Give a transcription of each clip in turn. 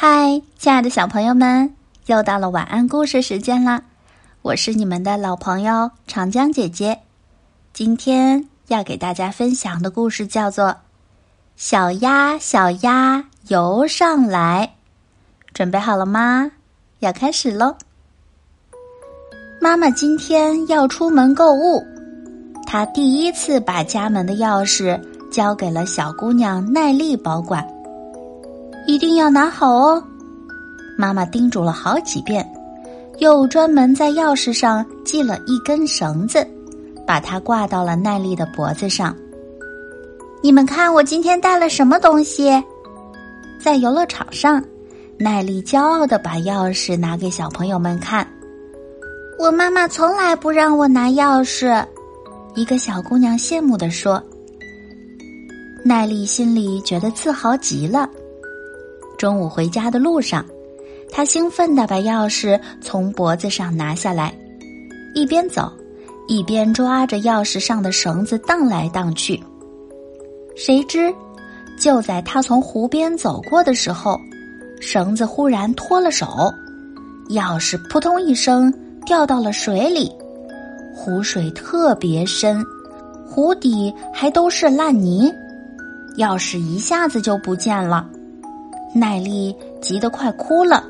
嗨，亲爱的小朋友们，又到了晚安故事时间啦！我是你们的老朋友长江姐姐。今天要给大家分享的故事叫做《小鸭小鸭游上来》，准备好了吗？要开始喽！妈妈今天要出门购物，她第一次把家门的钥匙交给了小姑娘奈丽保管。一定要拿好哦！妈妈叮嘱了好几遍，又专门在钥匙上系了一根绳子，把它挂到了奈丽的脖子上。你们看，我今天带了什么东西？在游乐场上，奈丽骄傲的把钥匙拿给小朋友们看。我妈妈从来不让我拿钥匙，一个小姑娘羡慕的说。奈丽心里觉得自豪极了。中午回家的路上，他兴奋地把钥匙从脖子上拿下来，一边走，一边抓着钥匙上的绳子荡来荡去。谁知，就在他从湖边走过的时候，绳子忽然脱了手，钥匙扑通一声掉到了水里。湖水特别深，湖底还都是烂泥，钥匙一下子就不见了。奈丽急得快哭了。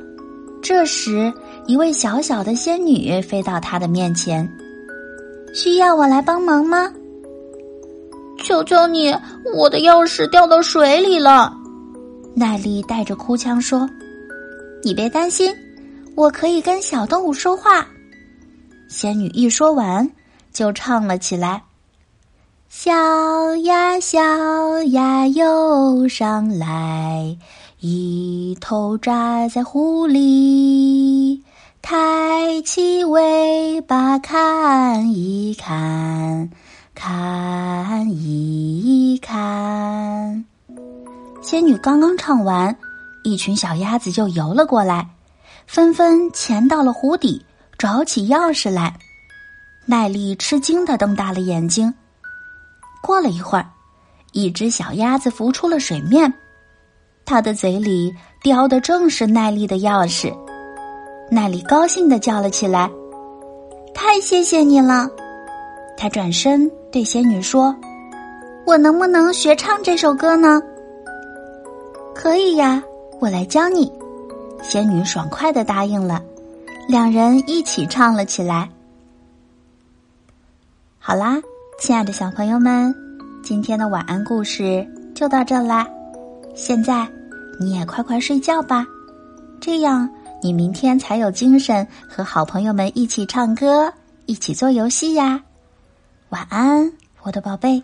这时，一位小小的仙女飞到她的面前：“需要我来帮忙吗？”“求求你，我的钥匙掉到水里了。”奈丽带着哭腔说：“你别担心，我可以跟小动物说话。”仙女一说完，就唱了起来：“小呀小呀游上来。”一头扎在湖里，抬起尾巴看一看，看一看。仙女刚刚唱完，一群小鸭子就游了过来，纷纷潜到了湖底，找起钥匙来。奈丽吃惊的瞪大了眼睛。过了一会儿，一只小鸭子浮出了水面。它的嘴里叼的正是奈丽的钥匙，奈丽高兴的叫了起来：“太谢谢你了！”他转身对仙女说：“我能不能学唱这首歌呢？”“可以呀，我来教你。”仙女爽快的答应了，两人一起唱了起来。好啦，亲爱的小朋友们，今天的晚安故事就到这啦，现在。你也快快睡觉吧，这样你明天才有精神和好朋友们一起唱歌、一起做游戏呀。晚安，我的宝贝。